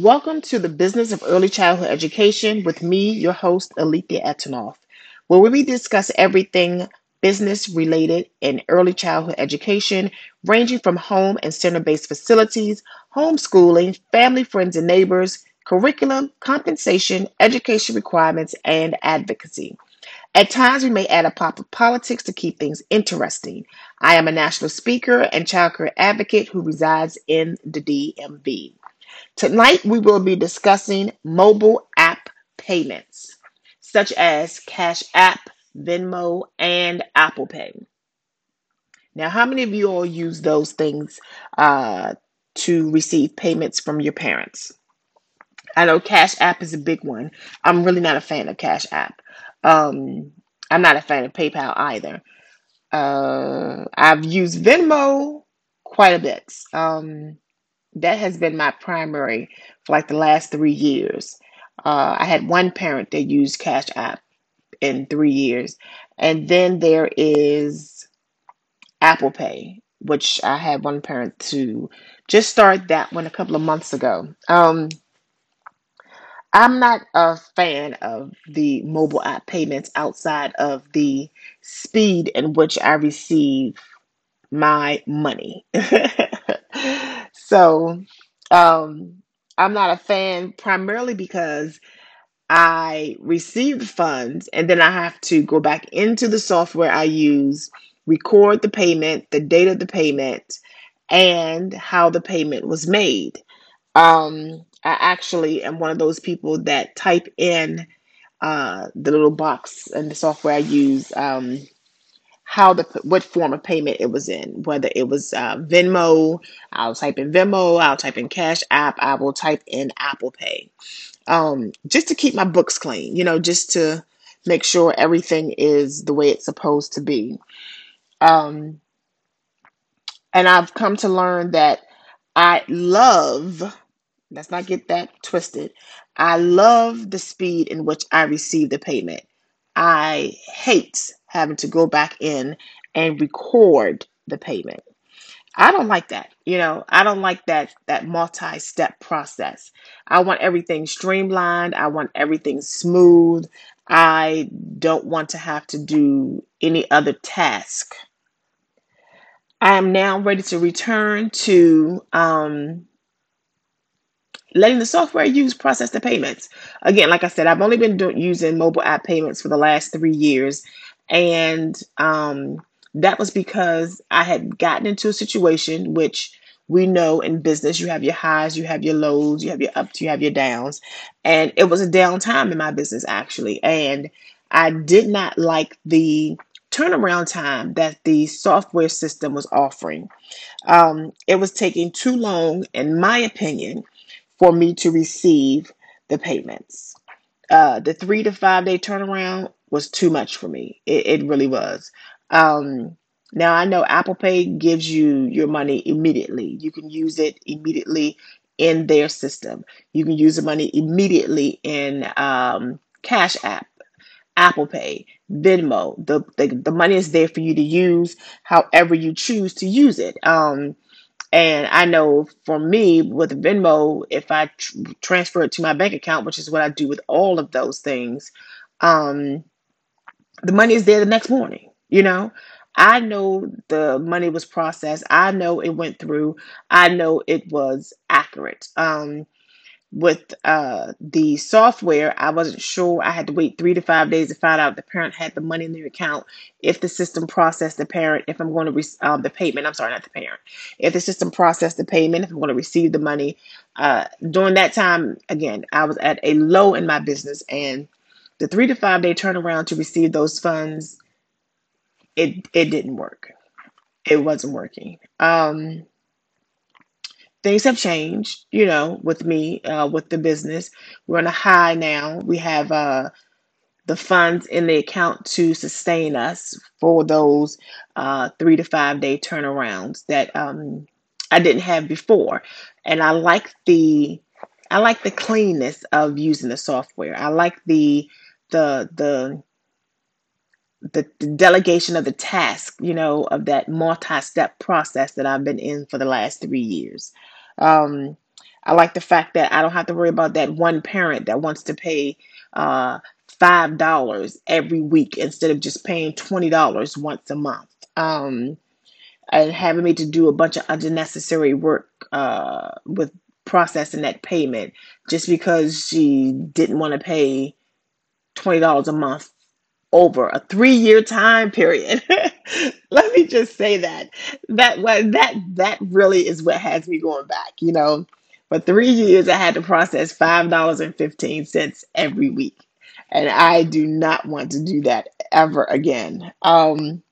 Welcome to the Business of Early Childhood Education with me, your host, Alethea Etanoff, where we discuss everything business related in early childhood education, ranging from home and center based facilities, homeschooling, family, friends, and neighbors, curriculum, compensation, education requirements, and advocacy. At times, we may add a pop of politics to keep things interesting. I am a national speaker and child care advocate who resides in the DMV. Tonight, we will be discussing mobile app payments, such as Cash App, Venmo, and Apple Pay. Now, how many of you all use those things uh, to receive payments from your parents? I know Cash App is a big one. I'm really not a fan of Cash App. Um, I'm not a fan of PayPal either. Uh, I've used Venmo quite a bit. Um, that has been my primary for like the last three years. Uh, I had one parent that used Cash App in three years. And then there is Apple Pay, which I had one parent to just start that one a couple of months ago. Um, I'm not a fan of the mobile app payments outside of the speed in which I receive my money. so um, I'm not a fan primarily because I receive funds and then I have to go back into the software I use, record the payment, the date of the payment, and how the payment was made. Um, I actually am one of those people that type in uh, the little box in the software I use. Um, how the what form of payment it was in, whether it was uh, Venmo, I'll type in Venmo, I'll type in Cash App, I will type in Apple Pay, um, just to keep my books clean, you know, just to make sure everything is the way it's supposed to be. Um, and I've come to learn that I love. Let's not get that twisted. I love the speed in which I receive the payment. I hate having to go back in and record the payment. I don't like that. You know, I don't like that that multi-step process. I want everything streamlined. I want everything smooth. I don't want to have to do any other task. I am now ready to return to um, letting the software use process the payments. Again, like I said, I've only been doing using mobile app payments for the last three years, and um, that was because I had gotten into a situation which we know in business you have your highs, you have your lows, you have your ups, you have your downs, and it was a down time in my business actually, and I did not like the turnaround time that the software system was offering. Um, it was taking too long, in my opinion, for me to receive the payments. Uh, the three to five day turnaround was too much for me. It, it really was. Um, now I know Apple Pay gives you your money immediately. You can use it immediately in their system. You can use the money immediately in um, Cash App, Apple Pay, Venmo. The, the the money is there for you to use however you choose to use it. Um, and I know for me with Venmo, if I tr- transfer it to my bank account, which is what I do with all of those things, um, the money is there the next morning. You know, I know the money was processed. I know it went through. I know it was accurate. Um, with uh, the software, I wasn't sure. I had to wait three to five days to find out if the parent had the money in their account, if the system processed the parent, if I'm going to receive um, the payment. I'm sorry, not the parent. If the system processed the payment, if I'm going to receive the money. Uh, during that time, again, I was at a low in my business, and the three to five day turnaround to receive those funds, it it didn't work. It wasn't working. Um, things have changed, you know, with me, uh, with the business. We're on a high now. We have uh, the funds in the account to sustain us for those uh, three to five day turnarounds that um, I didn't have before. And I like the I like the cleanness of using the software. I like the the the the, the delegation of the task, you know, of that multi-step process that I've been in for the last three years. Um, I like the fact that I don't have to worry about that one parent that wants to pay uh, five dollars every week instead of just paying twenty dollars once a month. Um, and having me to do a bunch of unnecessary work uh, with processing that payment just because she didn't want to pay twenty dollars a month over a three-year time period. Let me just say that that what that that really is what has me going back. You know, for three years I had to process five dollars and fifteen cents every week, and I do not want to do that ever again. Um,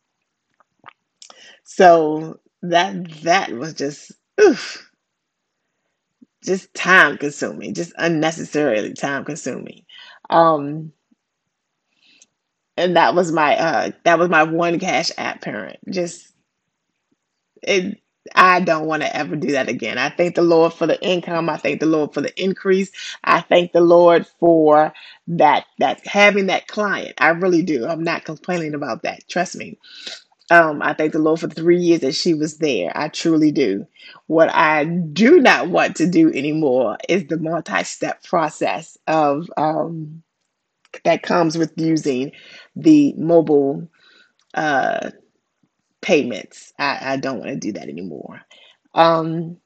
so that that was just oof, just time consuming, just unnecessarily time consuming. Um, and that was my uh that was my one cash app parent. Just it I don't want to ever do that again. I thank the Lord for the income. I thank the Lord for the increase. I thank the Lord for that that having that client. I really do. I'm not complaining about that. Trust me. Um, I thank the Lord for the three years that she was there. I truly do. What I do not want to do anymore is the multi-step process of um, that comes with using the mobile uh, payments. I, I don't want to do that anymore. Um,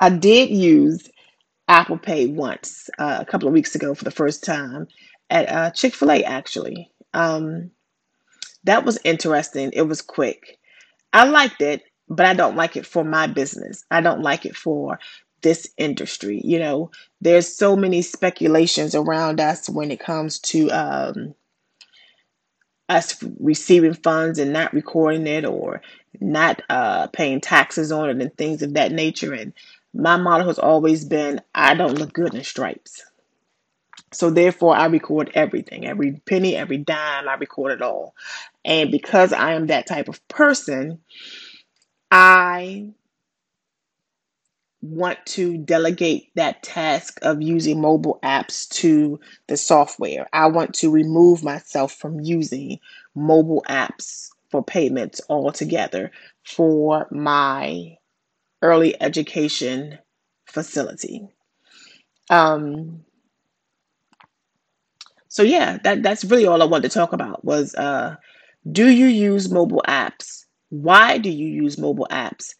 I did use Apple Pay once uh, a couple of weeks ago for the first time at uh, Chick fil A, actually. Um, that was interesting. It was quick. I liked it, but I don't like it for my business. I don't like it for this industry. You know, there's so many speculations around us when it comes to um, us receiving funds and not recording it or not uh, paying taxes on it and things of that nature. And my motto has always been I don't look good in stripes. So therefore, I record everything, every penny, every dime, I record it all. And because I am that type of person, I want to delegate that task of using mobile apps to the software. I want to remove myself from using mobile apps for payments altogether for my early education facility. Um, so yeah, that that's really all I wanted to talk about was uh, do you use mobile apps? Why do you use mobile apps?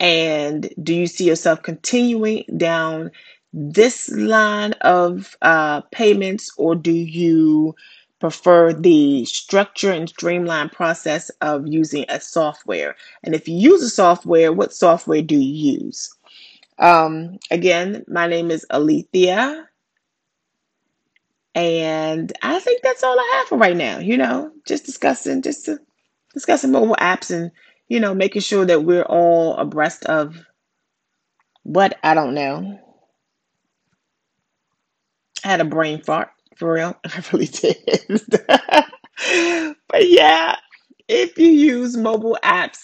And do you see yourself continuing down this line of uh, payments, or do you prefer the structure and streamlined process of using a software? And if you use a software, what software do you use? Um, again, my name is Alethea, and I think that's all I have for right now. You know, just discussing, just discussing mobile apps and you know, making sure that we're all abreast of what I don't know. I had a brain fart for real. I really did. but yeah, if you use mobile apps,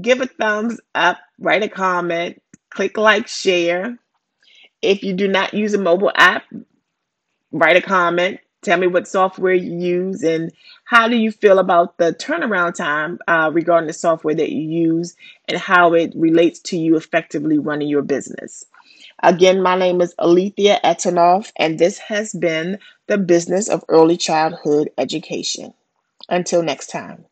give a thumbs up, write a comment, click like, share. If you do not use a mobile app, write a comment. Tell me what software you use and how do you feel about the turnaround time uh, regarding the software that you use and how it relates to you effectively running your business. Again, my name is Alethea Etanoff, and this has been the business of early childhood education. Until next time.